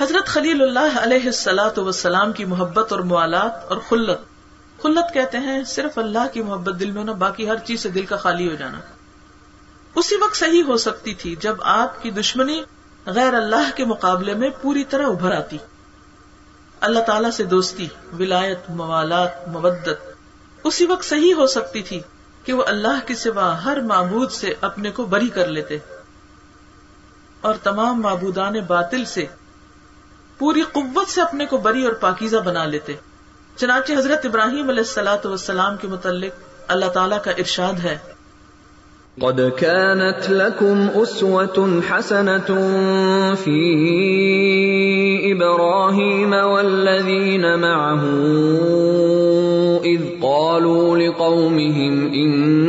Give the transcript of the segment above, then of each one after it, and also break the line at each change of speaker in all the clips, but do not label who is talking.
حضرت خلیل اللہ علیہ السلاۃ وسلام کی محبت اور موالات اور خلت۔ خلت کہتے ہیں، صرف اللہ کی محبت دل میں ہونا باقی ہر چیز سے دل کا خالی ہو جانا۔ اسی وقت صحیح ہو سکتی تھی جب آپ کی دشمنی غیر اللہ کے مقابلے میں پوری طرح ابھر آتی۔ اللہ تعالی سے دوستی، ولایت، موالات مبدت اسی وقت صحیح ہو سکتی تھی کہ وہ اللہ کے سوا ہر معبود سے اپنے کو بری کر لیتے۔ اور تمام معبودان باطل سے پوری قوت سے اپنے کو بری اور پاکیزہ بنا لیتے۔ چنانچہ حضرت ابراہیم علیہ السلاۃ والسلام کے متعلق اللہ تعالیٰ کا ارشاد ہے۔
قد كانت لكم أسوة حسنة في إبراهيم والذين معه إذ قالوا لقومهم إنا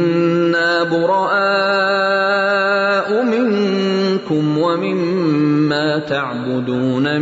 ومما تعبدون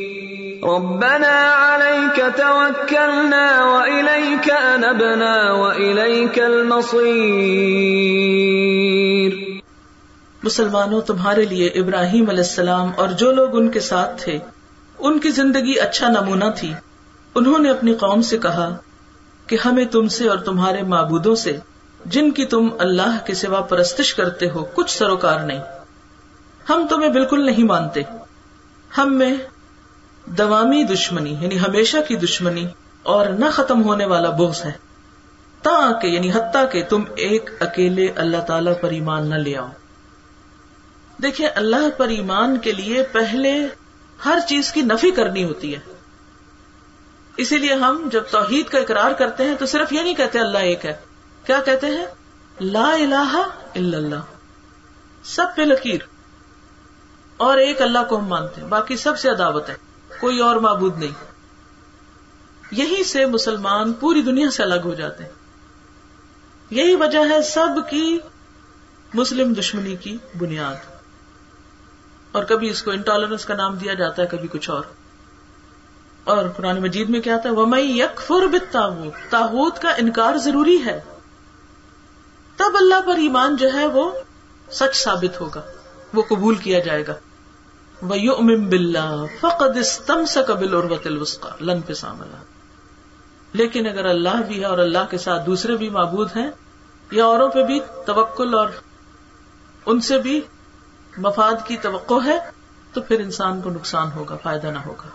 ربنا عليك توكلنا وإليك أنبنا وإليك المصير.
مسلمانوں تمہارے لیے ابراہیم علیہ السلام اور جو لوگ ان کے ساتھ تھے، ان کی زندگی اچھا نمونہ تھی۔ انہوں نے اپنی قوم سے کہا کہ ہمیں تم سے اور تمہارے معبودوں سے، جن کی تم اللہ کے سوا پرستش کرتے ہو، کچھ سروکار نہیں۔ ہم تمہیں بالکل نہیں مانتے۔ ہم میں دوامی دشمنی یعنی ہمیشہ کی دشمنی اور نہ ختم ہونے والا بوس ہے۔ تاکہ یعنی حتیٰ کہ تم ایک اکیلے اللہ تعالی پر ایمان نہ لے آؤ۔ دیکھیں، اللہ پر ایمان کے لیے پہلے ہر چیز کی نفی کرنی ہوتی ہے۔ اسی لیے ہم جب توحید کا اقرار کرتے ہیں تو صرف یہ نہیں کہتے اللہ ایک ہے۔ کیا کہتے ہیں؟ لا الہ الا اللہ۔ سب پہ لکیر۔ اور ایک اللہ کو ہم مانتے ہیں، باقی سب سے عداوت ہے۔ کوئی اور معبود نہیں۔ یہی سے مسلمان پوری دنیا سے الگ ہو جاتے ہیں۔ یہی وجہ ہے سب کی مسلم دشمنی کی بنیاد۔ اور کبھی اس کو انٹالرنس کا نام دیا جاتا ہے، کبھی کچھ اور۔ اور قرآن مجید میں کیا تھا ومئی یک فر تاحت تاحت کا انکار ضروری ہے۔ تب اللہ پر ایمان جو ہے وہ سچ ثابت ہوگا، وہ قبول کیا جائے گا۔ فقد لن لیکن اگر اللہ بھی ہے اور اللہ کے ساتھ دوسرے بھی معبود ہیں، یا اوروں پہ بھی توکل اور ان سے بھی مفاد کی توقع ہے، تو پھر انسان کو نقصان ہوگا، فائدہ نہ ہوگا۔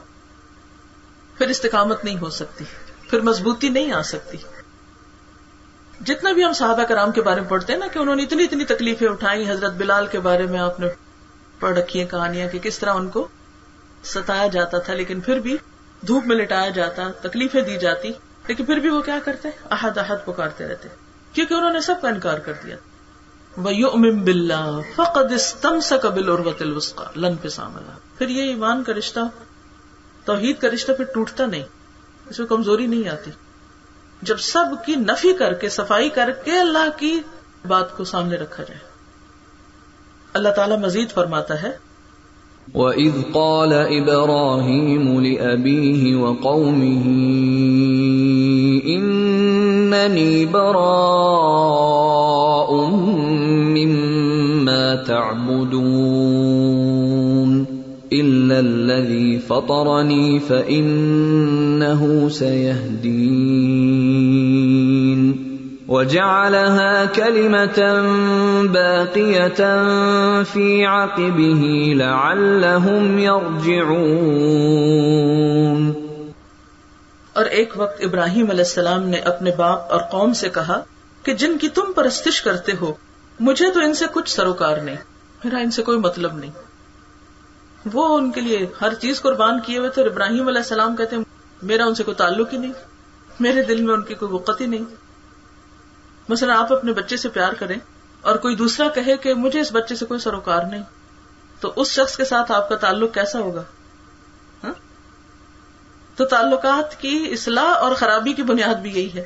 پھر استقامت نہیں ہو سکتی، پھر مضبوطی نہیں آ سکتی۔ جتنا بھی ہم صحابہ کرام کے بارے میں پڑھتے ہیں نا کہ انہوں نے اتنی اتنی تکلیفیں اٹھائی حضرت بلال کے بارے میں آپ نے پڑھ رکھی ہیں کہانیاں کہ کس طرح ان کو ستایا جاتا تھا، لیکن پھر بھی دھوپ میں لٹایا جاتا، تکلیفیں دی جاتی، لیکن پھر بھی وہ کیا کرتے؟ احد احد پکارتے رہتے۔ کیونکہ انہوں نے سب کا انکار کر دیا۔ فقد لن پھر یہ ایمان کا رشتہ، توحید کا رشتہ پھر ٹوٹتا نہیں۔ اس میں کمزوری نہیں آتی۔ جب سب کی نفی کر کے، صفائی کر کے اللہ کی بات کو سامنے رکھا جائے۔ اللہ تعالیٰ مزید فرماتا ہے۔
وَإِذْ قَالَ إِبْرَاهِيمُ لِأَبِيهِ وَقَوْمِهِ إِنَّنِي بَرَاءٌ مِّمَّا تَعْبُدُونَ إِلَّا الَّذِي فَطَرَنِي فَإِنَّهُ سَيَهْدِينَ وجعلها كلمة باقية في عقبه لعلهم يرجعون.
اور ایک وقت ابراہیم علیہ السلام نے اپنے باپ اور قوم سے کہا کہ جن کی تم پرستش کرتے ہو، مجھے تو ان سے کچھ سروکار نہیں، میرا ان سے کوئی مطلب نہیں۔ وہ ان کے لیے ہر چیز قربان کیے ہوئے تھے اور ابراہیم علیہ السلام کہتے ہیں، میرا ان سے کوئی تعلق ہی نہیں، میرے دل میں ان کی کوئی وقت ہی نہیں۔ مثلا آپ اپنے بچے سے پیار کریں اور کوئی دوسرا کہے کہ مجھے اس بچے سے کوئی سروکار نہیں، تو اس شخص کے ساتھ آپ کا تعلق کیسا ہوگا؟ ہاں؟ تو تعلقات کی اصلاح اور خرابی کی بنیاد بھی یہی ہے۔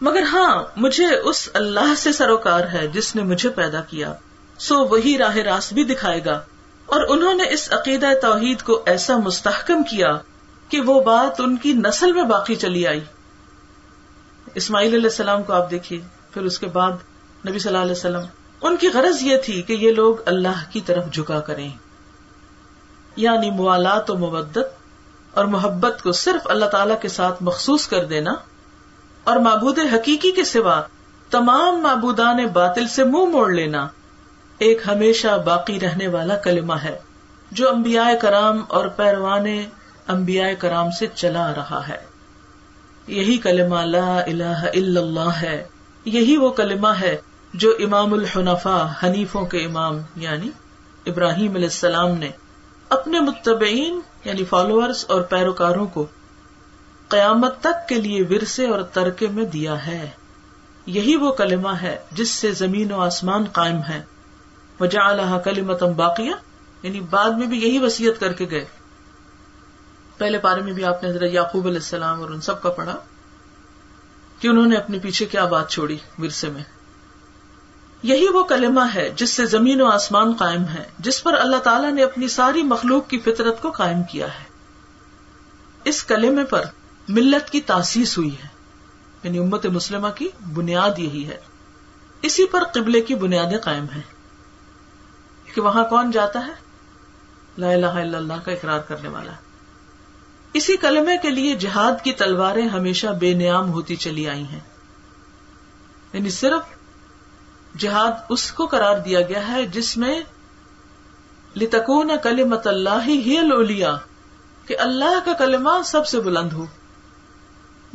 مگر ہاں مجھے اس اللہ سے سروکار ہے جس نے مجھے پیدا کیا، سو وہی راہ راست بھی دکھائے گا۔ اور انہوں نے اس عقیدہ توحید کو ایسا مستحکم کیا کہ وہ بات ان کی نسل میں باقی چلی آئی۔ اسماعیل علیہ السلام کو آپ دیکھیے، پھر اس کے بعد نبی صلی اللہ علیہ وسلم۔ ان کی غرض یہ تھی کہ یہ لوگ اللہ کی طرف جھکا کریں۔ یعنی موالات و مبدت اور محبت کو صرف اللہ تعالی کے ساتھ مخصوص کر دینا اور معبود حقیقی کے سوا تمام معبودان باطل سے منہ مو موڑ لینا ایک ہمیشہ باقی رہنے والا کلمہ ہے جو انبیاء کرام اور پیروان انبیاء کرام سے چلا رہا ہے۔ یہی کلمہ لا الہ الا اللہ ہے۔ یہی وہ کلمہ ہے جو امام الحنفا حنیفوں کے امام یعنی ابراہیم علیہ السلام نے اپنے متبعین یعنی فالوورز اور پیروکاروں کو قیامت تک کے لیے ورثے اور ترکے میں دیا ہے۔ یہی وہ کلمہ ہے جس سے زمین و آسمان قائم ہے وجہ اللہ کلیمتم باقیہ یعنی بعد میں بھی یہی وسیعت کر کے گئے۔ پہلے پارے میں بھی آپ نے حضرت یعقوب علیہ السلام اور ان سب کا پڑھا کہ انہوں نے اپنے پیچھے کیا بات چھوڑی ورثے میں۔ یہی وہ کلمہ ہے جس سے زمین و آسمان قائم ہے جس پر اللہ تعالیٰ نے اپنی ساری مخلوق کی فطرت کو قائم کیا ہے۔ اس کلمے پر ملت کی تاسیس ہوئی ہے۔ یعنی امت مسلمہ کی بنیاد یہی ہے۔ اسی پر قبلے کی بنیادیں قائم ہیں۔ کہ وہاں کون جاتا ہے؟ لا الہ الا اللہ کا اقرار کرنے والا۔ ہے اسی کلمے کے لیے جہاد کی تلواریں ہمیشہ بے نیام ہوتی چلی آئی ہیں۔ یعنی صرف جہاد اس کو قرار دیا گیا ہے جس میں لتکون کلمت اللہ ہی لولیا کہ اللہ کا کلمہ سب سے بلند ہو۔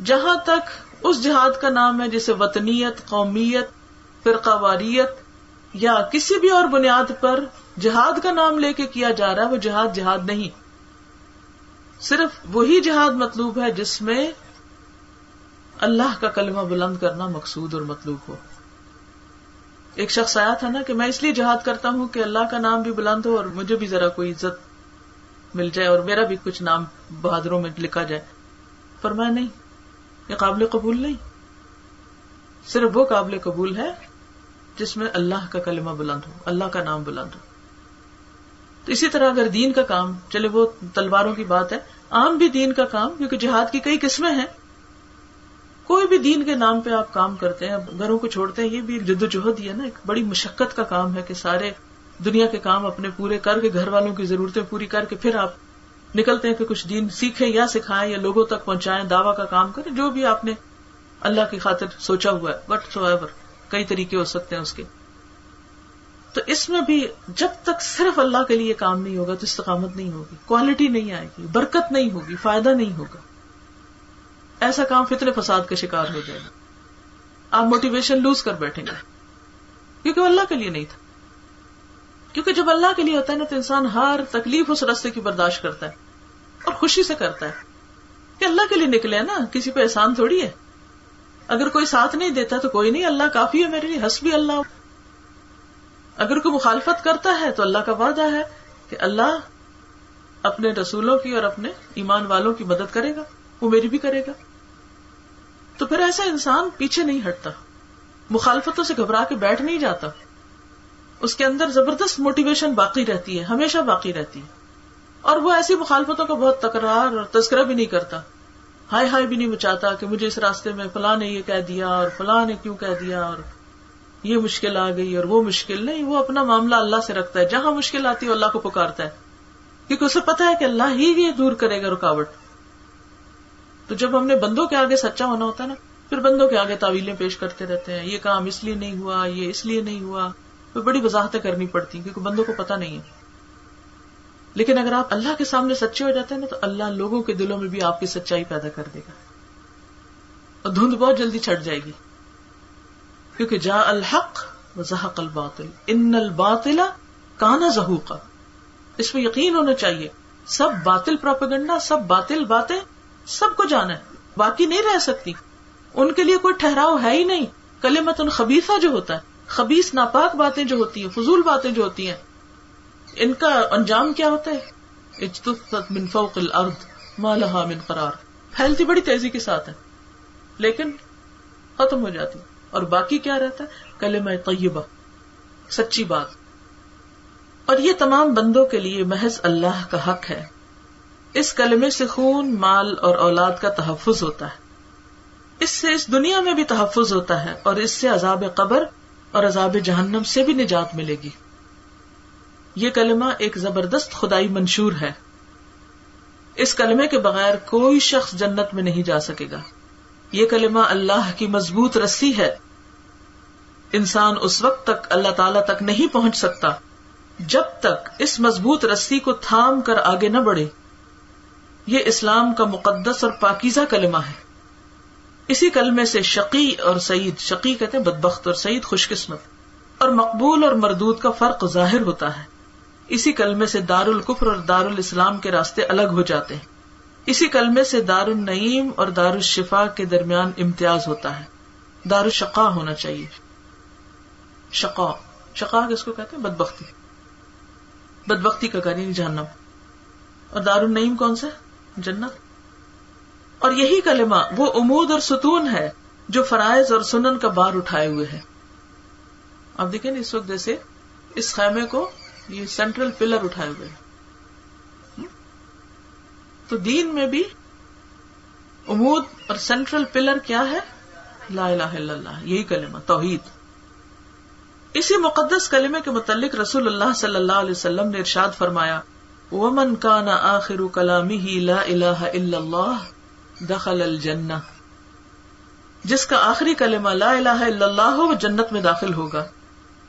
جہاں تک اس جہاد کا نام ہے جسے وطنیت، قومیت فرقہ واریت یا کسی بھی اور بنیاد پر جہاد کا نام لے کے کیا جا رہا ہے، وہ جہاد جہاد نہیں۔ صرف وہی جہاد مطلوب ہے جس میں اللہ کا کلمہ بلند کرنا مقصود اور مطلوب ہو۔ ایک شخص آیا تھا نا کہ میں اس لیے جہاد کرتا ہوں کہ اللہ کا نام بھی بلند ہو اور مجھے بھی ذرا کوئی عزت مل جائے اور میرا بھی کچھ نام بہادروں میں لکھا جائے۔ پر میں نہیں، یہ قابل قبول نہیں۔ صرف وہ قابل قبول ہے جس میں اللہ کا کلمہ بلند ہو، اللہ کا نام بلند ہو۔ تو اسی طرح اگر دین کا کام، چلے وہ تلواروں کی بات ہے، عام بھی دین کا کام، کیونکہ جہاد کی کئی قسمیں ہیں۔ کوئی بھی دین کے نام پہ آپ کام کرتے ہیں، گھروں کو چھوڑتے ہیں، یہ بھی ایک جد و جہد ہی ہے نا، ایک بڑی مشقت کا کام ہے کہ سارے دنیا کے کام اپنے پورے کر کے، گھر والوں کی ضرورتیں پوری کر کے، پھر آپ نکلتے ہیں کہ کچھ دین سیکھیں یا سکھائیں یا لوگوں تک پہنچائیں، دعوی کا کام کریں، جو بھی آپ نے اللہ کی خاطر سوچا ہوا ہے بٹ سو ایور کئی طریقے ہو سکتے ہیں اس کے۔ تو اس میں بھی جب تک صرف اللہ کے لیے کام نہیں ہوگا تو استقامت نہیں ہوگی کوالٹی نہیں آئے گی، برکت نہیں ہوگی، فائدہ نہیں ہوگا۔ ایسا کام فطر فساد کا شکار ہو جائے گا۔ آپ موٹیویشن لوز کر بیٹھیں گے۔ کیونکہ وہ اللہ کے لیے نہیں تھا۔ کیونکہ جب اللہ کے لیے ہوتا ہے نا تو انسان ہر تکلیف اس رستے کی برداشت کرتا ہے اور خوشی سے کرتا ہے کہ اللہ کے لیے نکلے نا، کسی پہ احسان تھوڑی ہے۔ اگر کوئی ساتھ نہیں دیتا تو کوئی نہیں، اللہ کافی ہے میرے لیے ہس بھی اللہ۔ اگر کوئی مخالفت کرتا ہے تو اللہ کا وعدہ ہے کہ اللہ اپنے رسولوں کی اور اپنے ایمان والوں کی مدد کرے گا، وہ میری بھی کرے گا۔ تو پھر ایسا انسان پیچھے نہیں ہٹتا، مخالفتوں سے گھبرا کے بیٹھ نہیں جاتا۔ اس کے اندر زبردست موٹیویشن باقی رہتی ہے، ہمیشہ باقی رہتی ہے۔ اور وہ ایسی مخالفتوں کا بہت تکرار اور تذکرہ بھی نہیں کرتا۔ ہائے ہائے بھی نہیں مچاتا کہ مجھے اس راستے میں فلاں نے یہ کہہ دیا اور فلاں نے کیوں کہہ دیا اور یہ مشکل آ گئی اور وہ مشکل نہیں، وہ اپنا معاملہ اللہ سے رکھتا ہے۔ جہاں مشکل آتی ہے اللہ کو پکارتا ہے۔ کیونکہ اسے پتا ہے کہ اللہ ہی یہ دور کرے گا رکاوٹ۔ تو جب ہم نے بندوں کے آگے سچا ہونا ہوتا ہے نا، پھر بندوں کے آگے تعویلیں پیش کرتے رہتے ہیں، یہ کام اس لیے نہیں ہوا، یہ اس لیے نہیں ہوا۔ پھر بڑی وضاحتیں کرنی پڑتی کیونکہ بندوں کو پتا نہیں ہے۔ لیکن اگر آپ اللہ کے سامنے سچے ہو جاتے ہیں نا، تو اللہ لوگوں کے دلوں میں بھی آپ کی سچائی پیدا کر دے گا۔ اور دھند بہت جلدی چھٹ جائے گی۔ کیونکہ جا الحق زحق الباطل. ان الباطل کانا زہوقا. اس میں یقین ہونا چاہیے. سب باطل پروپیگنڈا سب باطل باتیں، سب کو جانا ہے. باقی نہیں رہ سکتی. ان کے لیے کوئی ٹھہراؤ ہے ہی نہیں. کل مت ان خبیصہ جو ہوتا ہے خبیص ناپاک باتیں جو ہوتی ہیں، فضول باتیں جو ہوتی ہیں، ان کا انجام کیا ہوتا ہے؟ من فوق الارض مالہ من قرار. پھیلتی بڑی تیزی کے ساتھ ہے، لیکن ختم ہو جاتی. اور باقی کیا رہتا ہے؟ کلمہ طیبہ، سچی بات۔ اور یہ تمام بندوں کے لیے محض اللہ کا حق ہے۔ اس کلمے سے خون، مال اور اولاد کا تحفظ ہوتا ہے۔ اس سے اس دنیا میں بھی تحفظ ہوتا ہے اور اس سے عذاب قبر اور عذاب جہنم سے بھی نجات ملے گی۔ یہ کلمہ ایک زبردست خدائی منشور ہے۔ اس کلمے کے بغیر کوئی شخص جنت میں نہیں جا سکے گا۔ یہ کلمہ اللہ کی مضبوط رسی ہے۔ انسان اس وقت تک اللہ تعالی تک نہیں پہنچ سکتا جب تک اس مضبوط رسی کو تھام کر آگے نہ بڑھے۔ یہ اسلام کا مقدس اور پاکیزہ کلمہ ہے۔ اسی کلمے سے شقی اور سعید، شقی کہتے ہیں بدبخت اور سعید خوش قسمت۔ اور مقبول اور مردود کا فرق ظاہر ہوتا ہے۔ اسی کلمے سے دار القفر اور دار الاسلام کے راستے الگ ہو جاتے ہیں۔ اسی کلمے سے دار النعیم اور دار الشفا کے درمیان امتیاز ہوتا ہے۔ دار الشقا ہونا چاہیے۔ شقا شقا کس کو کہتے ہیں؟ بدبختی۔ بدبختی کا کریں جہنم۔ اور دار النعیم کون سا جنت۔ اور یہی کلمہ، وہ امود اور ستون ہے جو فرائض اور سنن کا بار اٹھائے ہوئے ہے آپ دیکھیں نا، اس وقت جیسے اس خیمے کو یہ سینٹرل پلر اٹھائے ہوئے تو دین میں بھی امود اور سینٹرل پلر کیا ہے؟ لا الہ الا اللہ، یہی کلمہ، توحید۔ اسی مقدس کلمے کے متعلق رسول اللہ صلی اللہ علیہ وسلم نے ارشاد فرمایا، ومن کان آخر کلامی لا الہ الا اللہ دخل الجنہ جس کا آخری کلمہ لا الہ الا اللہ ہو وہ جنت میں داخل ہوگا۔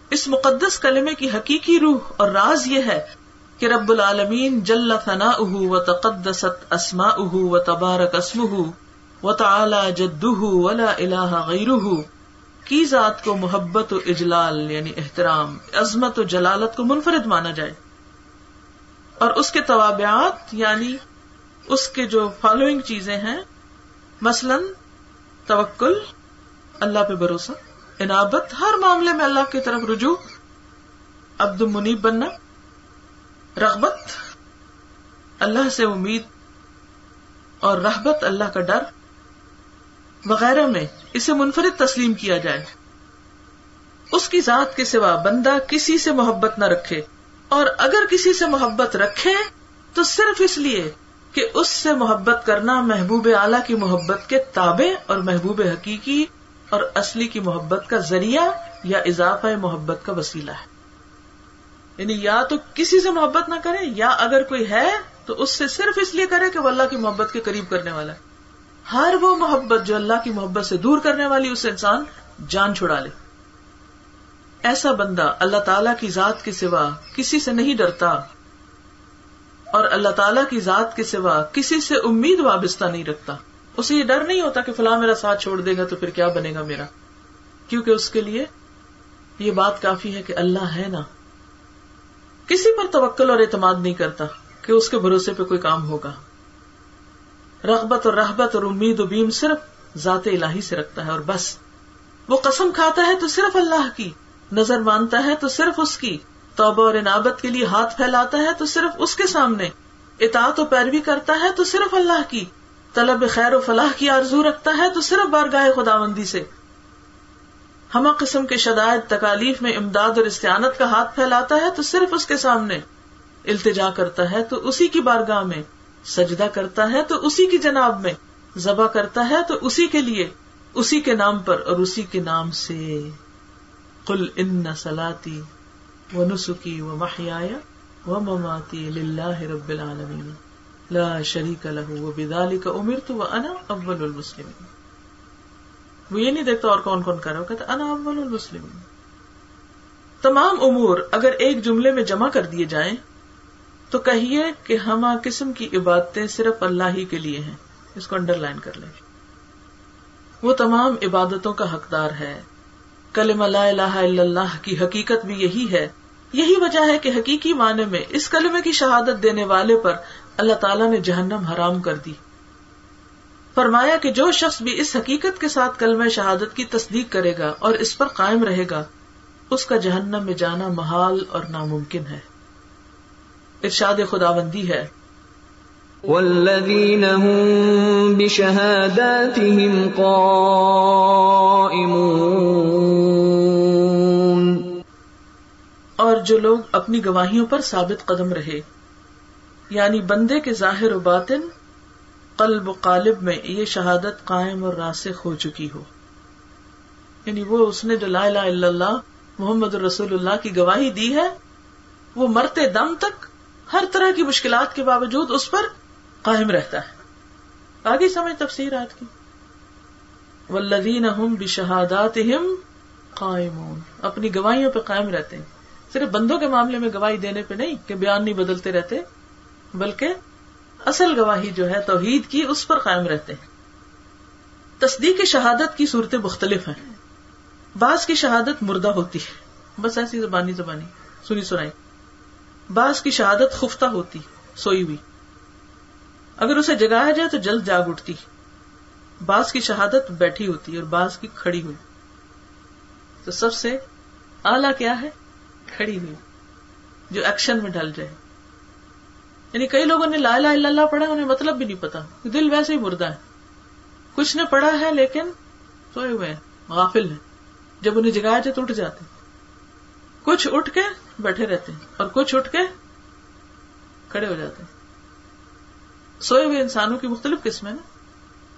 اس مقدس کلمے کی حقیقی روح اور راز یہ ہے کہ رب العالمین جل ثنا و تقدست اسما و تبارک اسم و تعلی جد ولا الہ غیر کی ذات کو محبت و اجلال یعنی احترام، عظمت و جلالت کو منفرد مانا جائے۔ اور اس کے توابعات یعنی اس کے جو فالوئنگ چیزیں ہیں، مثلاً توکل، اللہ پہ بھروسہ انابت ہر معاملے میں اللہ کی طرف رجوع، عبد المنیب بننا رغبت، اللہ سے امید اور رحبت، اللہ کا ڈر، وغیرہ میں اسے منفرد تسلیم کیا جائے۔ اس کی ذات کے سوا بندہ کسی سے محبت نہ رکھے۔ اور اگر کسی سے محبت رکھے، تو صرف اس لیے کہ اس سے محبت کرنا محبوب اعلی کی محبت کے تابع اور محبوب حقیقی اور اصلی کی محبت کا ذریعہ یا اضافہ محبت کا وسیلہ ہے۔ یعنی یا تو کسی سے محبت نہ کرے، یا اگر کوئی ہے تو اس سے صرف اس لیے کرے کہ وہ اللہ کی محبت کے قریب کرنے والا ہے۔ ہر وہ محبت جو اللہ کی محبت سے دور کرنے والی اسے انسان جان چھڑا لے۔ ایسا بندہ اللہ تعالی کی ذات کے سوا کسی سے نہیں ڈرتا اور اللہ تعالیٰ کی ذات کے سوا کسی سے امید وابستہ نہیں رکھتا۔ اسے یہ ڈر نہیں ہوتا کہ فلاں میرا ساتھ چھوڑ دے گا تو پھر کیا بنے گا میرا؟ کیونکہ اس کے لیے یہ بات کافی ہے کہ اللہ ہے نا۔ کسی پر توکل اور اعتماد نہیں کرتا کہ اس کے بھروسے پہ کوئی کام ہوگا۔ رغبت اور رحبت اور امید و بیم صرف ذات الہی سے رکھتا ہے اور بس۔ وہ قسم کھاتا ہے تو صرف اللہ کی، نظر مانتا ہے تو صرف اس کی، توبہ اور انابت کے لیے ہاتھ پھیلاتا ہے تو صرف اس کے سامنے، اطاعت و پیروی کرتا ہے تو صرف اللہ کی، طلب خیر و فلاح کی آرزو رکھتا ہے تو صرف بارگاہ خدا بندی سے۔ ہما قسم کے شدائد، تکالیف میں امداد اور استعانت کا ہاتھ پھیلاتا ہے تو صرف اس کے سامنے التجا کرتا ہے تو اسی کی بارگاہ میں سجدہ کرتا ہے تو اسی کی جناب میں ذبح کرتا ہے تو اسی کے لیے، اسی کے نام پر اور اسی کے نام سے۔ کل ان سلاتی و نسخی و محیا و مماتی اللہ رب العالمین۔ لا شریک لہ و بدالی کا انا اول المسلم وہ یہ نہیں دیکھتا اور کون کون کر رہا کہتا انا اول المسلم تمام امور اگر ایک جملے میں جمع کر دیے جائیں تو کہیے کہ ہم قسم کی عبادتیں صرف اللہ ہی کے لیے ہیں۔ اس کو انڈر لائن کر لیں۔ وہ تمام عبادتوں کا حقدار ہے۔ کلم لا الہ الا اللہ کی حقیقت بھی یہی ہے۔ یہی وجہ ہے کہ حقیقی معنی میں اس کلمے کی شہادت دینے والے پر اللہ تعالیٰ نے جہنم حرام کر دی۔ فرمایا کہ جو شخص بھی اس حقیقت کے ساتھ کلم شہادت کی تصدیق کرے گا اور اس پر قائم رہے گا اس کا جہنم میں جانا محال اور ناممکن ہے۔ ارشاد خدا بندی ہے۔
والذین هم بشهاداتهم قائمون۔
اور جو لوگ اپنی گواہیوں پر ثابت قدم رہے یعنی بندے کے ظاہر و باطن قلب و قالب میں یہ شہادت قائم اور راسخ ہو چکی ہو۔ یعنی وہ اس نے جو لا الہ الا اللہ، محمد رسول اللہ کی گواہی دی ہے، وہ مرتے دم تک ہر طرح کی مشکلات کے باوجود اس پر قائم رہتا ہے۔ آگے سمجھ تفسیر آج کی۔ ولدین بشہادات قائمون۔ اپنی گواہیوں پہ قائم رہتے ہیں۔ صرف بندوں کے معاملے میں گواہی دینے پہ نہیں کہ بیان نہیں بدلتے رہتے، بلکہ اصل گواہی جو ہے توحید کی اس پر قائم رہتے ہیں۔ تصدیق شہادت کی صورتیں مختلف ہیں۔ بعض کی شہادت مردہ ہوتی ہے۔ بس ایسی زبانی زبانی۔ سنی سنائی۔ بعض کی شہادت خفتہ ہوتی، سوئی ہوئی۔ اگر اسے جگایا جائے تو جلد جاگ اٹھتی۔ بعض کی شہادت بیٹھی ہوتی اور بعض کی کھڑی ہوئی۔ تو سب سے اعلی کیا ہے؟ کھڑی ہوئی۔ جو ایکشن میں ڈل جائے۔ یعنی کئی لوگوں نے لا الہ الا اللہ پڑھا انہیں مطلب بھی نہیں پتا۔ دل ویسے ہی مردہ ہے۔ کچھ نے پڑھا ہے لیکن سوئے ہوئے ہیں، غافل ہیں۔ جب انہیں جگایا جائے تو اٹھ جاتے کچھ اٹھ کے بیٹھے رہتے ہیں اور کچھ اٹھ کے کھڑے ہو جاتے ہیں۔ سوئے ہوئے انسانوں کی مختلف قسمیں نا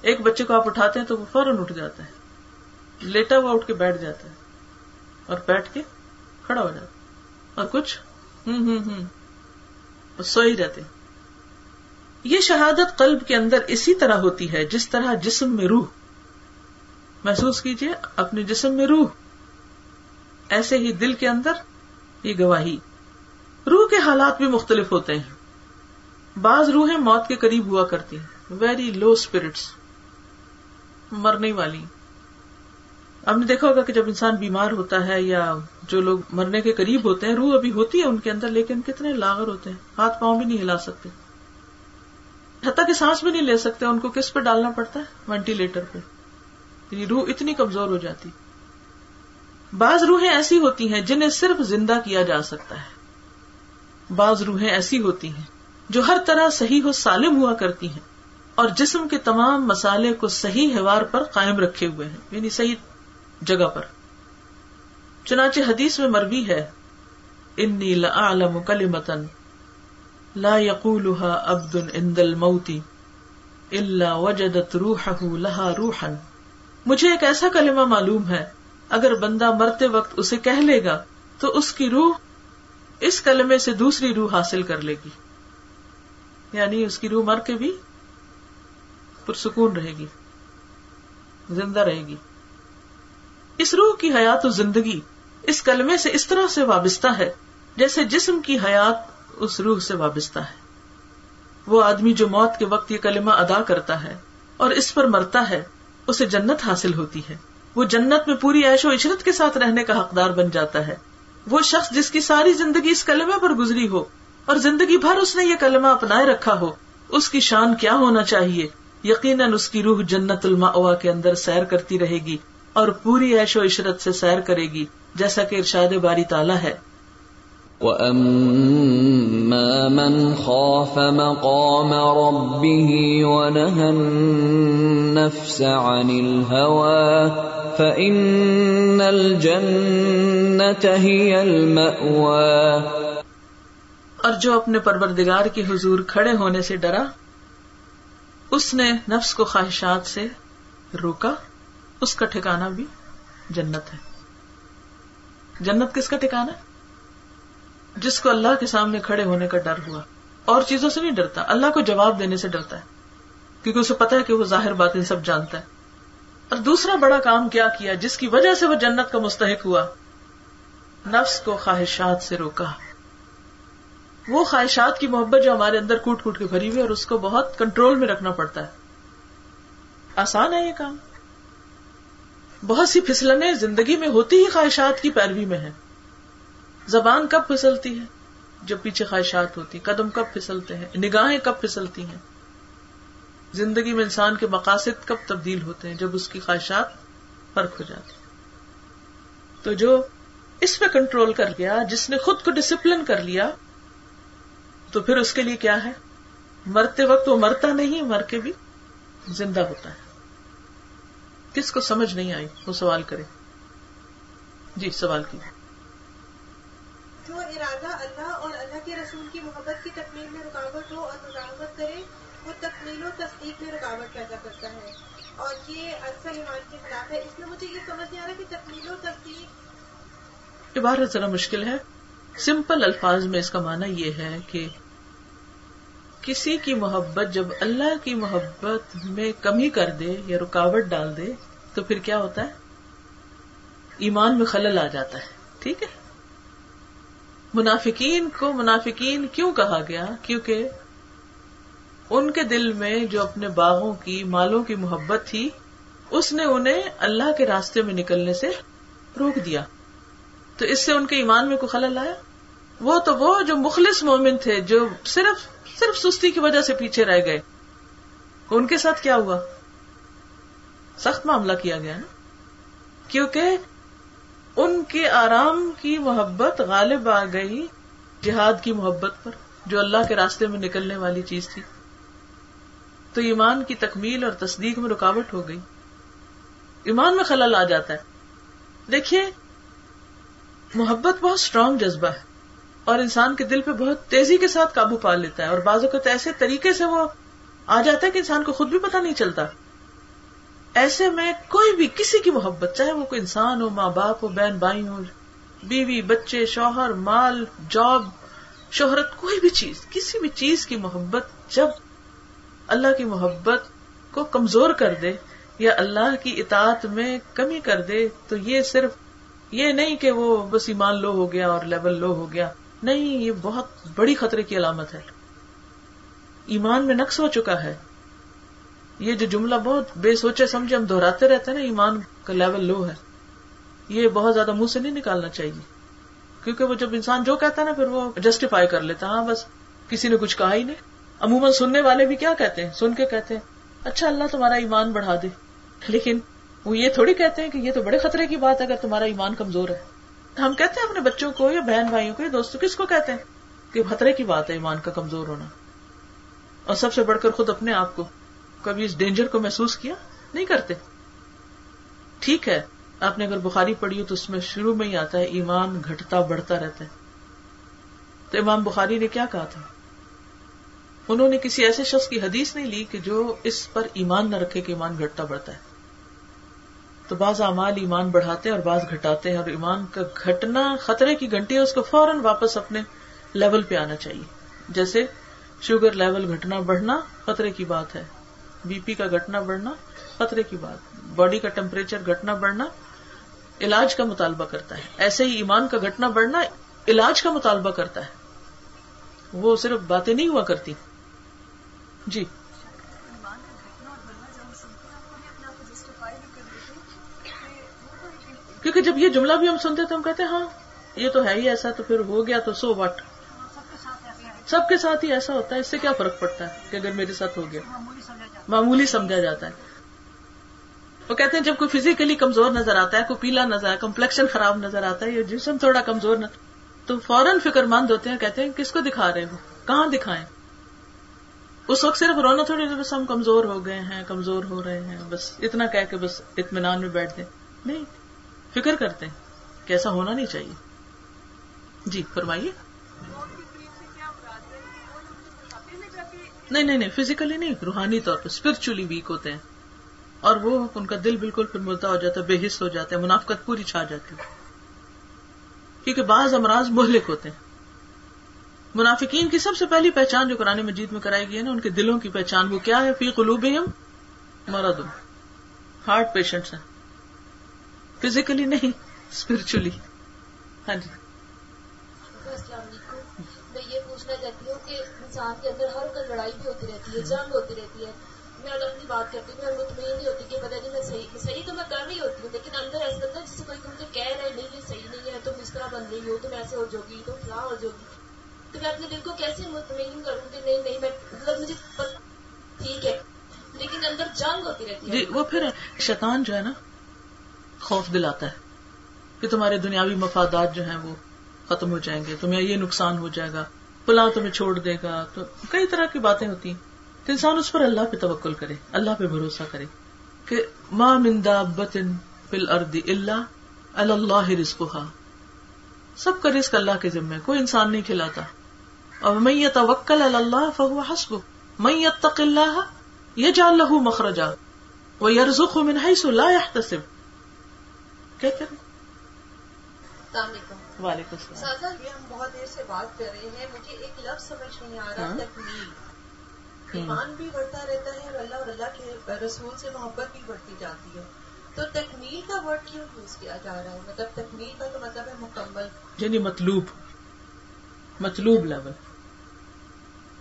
ایک بچے کو آپ اٹھاتے ہیں تو وہ فوراً اٹھ جاتا ہے لیٹا ہوا اٹھ کے بیٹھ جاتا ہے اور بیٹھ کے کھڑا ہو جاتا ہے اور کچھ ہوں ہوں ہوں۔ سوئے ہی رہتے یہ شہادت قلب کے اندر اسی طرح ہوتی ہے، جس طرح جسم میں روح۔ محسوس کیجیے اپنے جسم میں روح۔ ایسے ہی دل کے اندر یہ گواہی۔ روح کے حالات بھی مختلف ہوتے ہیں۔ بعض روحیں موت کے قریب ہوا کرتی ہیں۔ ویری لو اسپرٹس مرنے والی۔ آپ نے دیکھا ہوگا کہ جب انسان بیمار ہوتا ہے یا جو لوگ مرنے کے قریب ہوتے ہیں، روح ابھی ہوتی ہے ان کے اندر، لیکن کتنے لاغر ہوتے ہیں۔ ہاتھ پاؤں بھی نہیں ہلا سکتے۔ حتیٰ کہ سانس بھی نہیں لے سکتے، ان کو کس پہ ڈالنا پڑتا ہے؟ وینٹیلیٹر پہ۔ یعنی روح اتنی کمزور ہو جاتی۔ بعض روحیں ایسی ہوتی ہیں جنہیں صرف زندہ کیا جا سکتا ہے۔ بعض روحیں ایسی ہوتی ہیں جو ہر طرح صحیح و سالم ہوا کرتی ہیں اور جسم کے تمام مسالے کو صحیح ہیوار پر قائم رکھے ہوئے ہیں یعنی صحیح جگہ پر۔ چنانچہ حدیث میں مربی ہے، انی لعلم کلمتن لا يقولها عبد عند الموت الا وجدت روحه لها روحا. مجھے ایک ایسا کلمہ معلوم ہے، اگر بندہ مرتے وقت اسے کہہ لے گا، تو اس کی روح اس کلمے سے دوسری روح حاصل کر لے گی۔ یعنی اس کی روح مر کے بھی پرسکون رہے گی، زندہ رہے گی۔ اس روح کی حیات و زندگی اس کلمے سے اس طرح سے وابستہ ہے جیسے جسم کی حیات اس روح سے وابستہ ہے۔ وہ آدمی جو موت کے وقت یہ کلمہ ادا کرتا ہے اور اس پر مرتا ہے، اسے جنت حاصل ہوتی ہے۔ وہ جنت میں پوری عیش و عشرت کے ساتھ رہنے کا حقدار بن جاتا ہے۔ وہ شخص جس کی ساری زندگی اس کلمے پر گزری ہو اور زندگی بھر اس نے یہ کلمہ اپنائے رکھا ہو، اس کی شان کیا ہونا چاہیے؟ یقیناً اس کی روح جنت الما کے اندر سیر کرتی رہے گی۔ اور پوری عیش و عشرت سے سیر کرے گی جیسا کہ ارشاد باری تعالیٰ ہے۔
وَأَمَّا مَنْ خَافَ مَقَامَ رَبِّهِ وَنَهَى النَّفْسَ عَنِ الْهَوَى فَإِنَّ الْجَنَّةَ هِيَ الْمَأْوَى۔
اور جو اپنے پروردگار کی حضور کھڑے ہونے سے ڈرا اس نے نفس کو خواہشات سے روکا۔ اس کا ٹھکانا بھی جنت ہے۔ جنت کس کا ٹھکانا ہے؟ جس کو اللہ کے سامنے کھڑے ہونے کا ڈر ہوا۔ اور چیزوں سے نہیں ڈرتا، اللہ کو جواب دینے سے ڈرتا ہے۔ کیونکہ اسے پتا ہے کہ وہ ظاہر بات سب جانتا ہے۔ اور دوسرا بڑا کام کیا کیا، جس کی وجہ سے وہ جنت کا مستحق ہوا۔ نفس کو خواہشات سے روکا۔ وہ خواہشات کی محبت جو ہمارے اندر کوٹ کوٹ کے بھری ہوئی اور اس کو بہت کنٹرول میں رکھنا پڑتا ہے۔ آسان ہے یہ کام۔ بہت سی پھسلنے زندگی میں ہوتی ہی خواہشات کی پیروی میں ہے زبان کب پھسلتی ہے؟ جب پیچھے خواہشات ہوتی قدم کب پھسلتے ہیں؟ نگاہیں کب پھسلتی ہیں؟ زندگی میں انسان کے مقاصد کب تبدیل ہوتے ہیں؟ جب اس کی خواہشات فرق ہو جاتی تو جو اس پہ کنٹرول کر گیا، جس نے خود کو ڈسپلن کر لیا، تو پھر اس کے لیے کیا ہے؟ مرتے وقت وہ مرتا نہیں، مر کے بھی زندہ ہوتا ہے۔ کس کو سمجھ نہیں آئی وہ سوال کرے جی سوال کی
جو ارادہ اللہ اور اللہ کے رسول کی محبت کی تکمیل میں رکاوٹ ہو اور مزاحمت کرے وہ تکمیل و تصدیق میں رکاوٹ پیدا کرتا ہے۔ اور یہ اکثر ایمان کے خلاف ہے۔ اس میں مجھے یہ سمجھ نہیں آ رہا کہ تکمیل و تصدیق
عبارت ذرا مشکل ہے۔ سمپل الفاظ میں اس کا معنی یہ ہے کہ کسی کی محبت جب اللہ کی محبت میں کمی کر دے یا رکاوٹ ڈال دے تو پھر کیا ہوتا ہے؟ ایمان میں خلل آ جاتا ہے، ٹھیک ہے؟ منافقین کو منافقین کیوں کہا گیا؟ کیونکہ ان کے دل میں جو اپنے باغوں کی، مالوں کی محبت تھی، اس نے انہیں اللہ کے راستے میں نکلنے سے روک دیا۔ تو اس سے ان کے ایمان میں کوئی خلل آیا؟ وہ تو وہ جو مخلص مومن تھے، جو صرف صرف سستی کی وجہ سے پیچھے رہ گئے۔ ان کے ساتھ کیا ہوا؟ سخت معاملہ کیا گیا نا۔ کیونکہ ان کے آرام کی محبت غالب آ گئی جہاد کی محبت پر، جو اللہ کے راستے میں نکلنے والی چیز تھی۔ تو ایمان کی تکمیل اور تصدیق میں رکاوٹ ہو گئی۔ ایمان میں خلل آ جاتا ہے۔ دیکھیے، محبت بہت اسٹرانگ جذبہ ہے۔ اور انسان کے دل پہ بہت تیزی کے ساتھ قابو پا لیتا ہے اور بعض اوقات ایسے طریقے سے وہ آ جاتا ہے کہ انسان کو خود بھی پتہ نہیں چلتا۔ ایسے میں کوئی بھی کسی کی محبت، چاہے وہ کوئی انسان ہو، ماں باپ ہو، بہن بھائی ہو، بیوی، بچے، شوہر، مال، جاب، شہرت، کوئی بھی چیز، کسی بھی چیز کی محبت جب اللہ کی محبت کو کمزور کر دے یا اللہ کی اطاعت میں کمی کر دے تو یہ صرف یہ نہیں کہ وہ بس ایمان لو ہو گیا اور لیول لو ہو گیا۔ نہیں، یہ بہت بڑی خطرے کی علامت ہے۔ ایمان میں نقص ہو چکا ہے۔ یہ جو جملہ بہت بے سوچے سمجھے ہم دہراتے رہتے ہیں نا، ایمان کا لیول لو ہے۔ یہ بہت زیادہ منہ سے نہیں نکالنا چاہیے۔ کیونکہ وہ جب انسان جو کہتا ہے نا، پھر وہ جسٹیفائی کر لیتا ہاں بس کسی نے کچھ کہا ہی نہیں۔ عموماً سننے والے بھی کیا کہتے ہیں؟ سن کے کہتے ہیں اچھا اللہ تمہارا ایمان بڑھا دے۔ لیکن وہ یہ تھوڑی کہتے ہیں کہ یہ تو بڑے خطرے کی بات ہے، اگر تمہارا ایمان کمزور ہے۔ ہم کہتے ہیں اپنے بچوں کو یا بہن بھائیوں کو یا دوستوں کس کو کہتے ہیں؟ کہ خطرے کی بات ہے ایمان کا کمزور ہونا۔ اور سب سے بڑھ کر خود اپنے آپ کو کبھی اس ڈینجر کو محسوس کیا؟ نہیں کرتے۔ ٹھیک ہے، آپ نے اگر بخاری پڑھی ہو تو اس میں شروع میں ہی آتا ہے، ایمان گھٹتا بڑھتا رہتا ہے۔ تو امام بخاری نے کیا کہا تھا؟ انہوں نے کسی ایسے شخص کی حدیث نہیں لی کہ جو اس پر ایمان نہ رکھے کہ ایمان گھٹتا بڑھتا ہے۔ تو بعض اعمال ایمان بڑھاتے ہیں اور بعض گھٹاتے ہیں۔ اور ایمان کا گھٹنا، خطرے کی گھنٹی ہے، اس کو فوراً واپس اپنے لیول پہ آنا چاہیے۔ جیسے شوگر لیول گھٹنا بڑھنا، خطرے کی بات ہے۔ بی پی کا گھٹنا بڑھنا، خطرے کی بات۔ باڈی کا ٹیمپریچر گھٹنا بڑھنا، علاج کا مطالبہ کرتا ہے۔ ایسے ہی ایمان کا گھٹنا بڑھنا، علاج کا مطالبہ کرتا ہے۔ وہ صرف باتیں نہیں ہوا کرتی۔ جی۔ کیونکہ جب یہ جملہ بھی ہم سنتے تو ہم کہتے ہیں ہاں یہ تو ہے ہی ایسا، تو پھر ہو گیا تو سو وٹ سب کے ساتھ ہی ایسا ہوتا ہے، اس سے کیا فرق پڑتا ہے کہ اگر میرے ساتھ ہو گیا؟ معمولی سمجھا جاتا ہے۔ وہ کہتے ہیں، جب کوئی فزیکلی کمزور نظر آتا ہے، کوئی پیلا نظر آتا کمپلیکشن خراب نظر آتا ہے یا جسم تھوڑا کمزور نظر تو فوراً فکر مند ہوتے ہیں، کہتے ہیں، کس کو دکھا رہے ہیں کہاں دکھائیں؟ اس وقت صرف رونا تھوڑی بس ہم کمزور ہو گئے ہیں، کمزور ہو رہے ہیں، بس اتنا کہہ کے بس اطمینان میں بیٹھ دیں نہیں فکر کرتے ہیں کہ ایسا ہونا نہیں چاہیے۔ جی فرمائیے۔ نہیں نہیں نہیں فزیکلی نہیں، روحانی طور پر اسپرچلی ویک ہوتے ہیں۔ اور وہ ان کا دل بالکل پھر ملتا ہو جاتا ہے، بے حص ہو جاتا ہے منافقت پوری چھا جاتی ہے۔ کیونکہ بعض امراض مہلک ہوتے ہیں۔ منافقین کی سب سے پہلی پہچان جو قرآن مجید میں کرائی گئی ہے نا، ان کے دلوں کی پہچان، وہ کیا ہے؟ فی قلوب مرد ہارٹ پیشنٹس ہیں۔ فزیکلی نہیں اسپرچلی ہاں جی۔
السلام علیکم میں یہ پوچھنا چاہتی ہوں کہ انسان کے اندر ہر کل لڑائی بھی ہوتی رہتی ہے جنگ ہوتی رہتی ہے۔ میں اگر اپنی بات کرتی ہوں میں مطمئن نہیں ہوتی کہ پتا نہیں میں صحیح صحیح تو میں کر رہی ہوتی ہوں لیکن اندر ایسا لگتا ہے جسے کوئی مجھے کہہ رہے نہیں یہ صحیح نہیں ہے تم اس طرح بن رہی ہو تم ایسے ہو جاؤ گی تم فلاں ہو جاؤ گی تو میں اپنے دل کو کیسے مطمئن کروں کہ نہیں نہیں میں مطلب مجھے ٹھیک ہے۔ لیکن اندر جنگ ہوتی رہتی ہے۔
جی وہ پھر شیطان جو ہے نا خوف دلاتا ہے کہ تمہارے دنیاوی مفادات جو ہیں وہ ختم ہو جائیں گے، تمہیں یہ نقصان ہو جائے گا پلا تمہیں چھوڑ دے گا، تو کئی طرح کی باتیں ہوتی ہیں۔ تو انسان اس پر اللہ پہ توکل کرے، اللہ پہ بھروسہ کرے کہ ماں مندا بتن فل ارد اللہ اللہ رزقها سب کا رزق اللہ کے ذمے کوئی انسان نہیں کھلاتا۔ اور میں توکل اللہ فہو حسب میں یتق اللہ یجعل له مخرجا ويرزقه من حيث لا يحتسب کہتے ہیں
السلام علیکم۔
وعلیکم السلام۔
سازا یہ ہم بہت دیر سے بات کر رہے ہیں۔ مجھے ایک لفظ سمجھ نہیں آ رہا
ہاں۔
تکمیل۔ ایمان بھی بڑھتا رہتا ہے اور اللہ اور اللہ کے رسول سے محبت بھی بڑھتی جاتی ہے۔ تو تکمیل کا ورڈ کیوں یوز کیا جا رہا ہے؟ مطلب تکمیل کا تو مطلب ہے مکمل۔
یعنی مطلوب۔ مطلوب لیول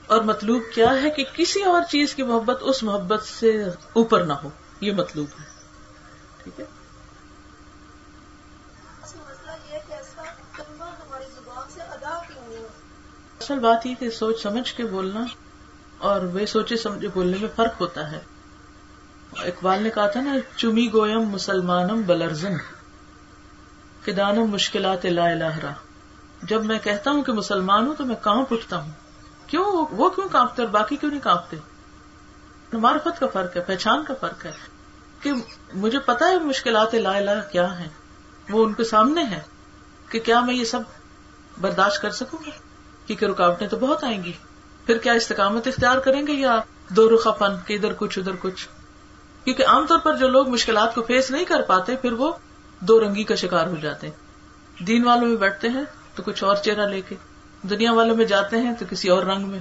اور مطلوب کیا ہے کہ کسی اور چیز کی محبت اس محبت سے اوپر نہ ہو۔ یہ مطلوب ہے ٹھیک ہے
اصل مسئلہ یہ ہے کہ ایسا کلمہ ہماری زبان سے ادا کیوں نہیں ہوتا
اصل بات یہ کہ سوچ سمجھ کے بولنا اور وہ سوچے سمجھے بولنے میں فرق ہوتا ہے۔ اقبال نے کہا تھا نا، چمی گویم مسلمانم بلرزن، کہ دانم مشکلات لا الہ را جب میں کہتا ہوں کہ مسلمان ہوں تو میں کہاں اٹھتا ہوں۔ کیوں؟ وہ کیوں کانپتے اور باقی کیوں نہیں کانپتے؟ معرفت کا فرق ہے، پہچان کا فرق ہے۔ کہ مجھے پتا ہے مشکلات لا الہ کیا ہیں۔ وہ ان کے سامنے ہے کہ کیا میں یہ سب برداشت کر سکوں گا؟ کیونکہ رکاوٹیں تو بہت آئیں گی۔ پھر کیا استقامت اختیار کریں گے یا دو رخا پن کہ ادھر کچھ ادھر کچھ؟ کیونکہ عام طور پر جو لوگ مشکلات کو فیس نہیں کر پاتے، پھر وہ دو رنگی کا شکار ہو جاتے ہیں۔ دین والوں میں بیٹھتے ہیں تو کچھ اور چہرہ لے کے۔ دنیا والوں میں جاتے ہیں تو کسی اور رنگ میں۔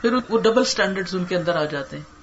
پھر وہ ڈبل اسٹینڈرڈ ان کے اندر آ جاتے ہیں۔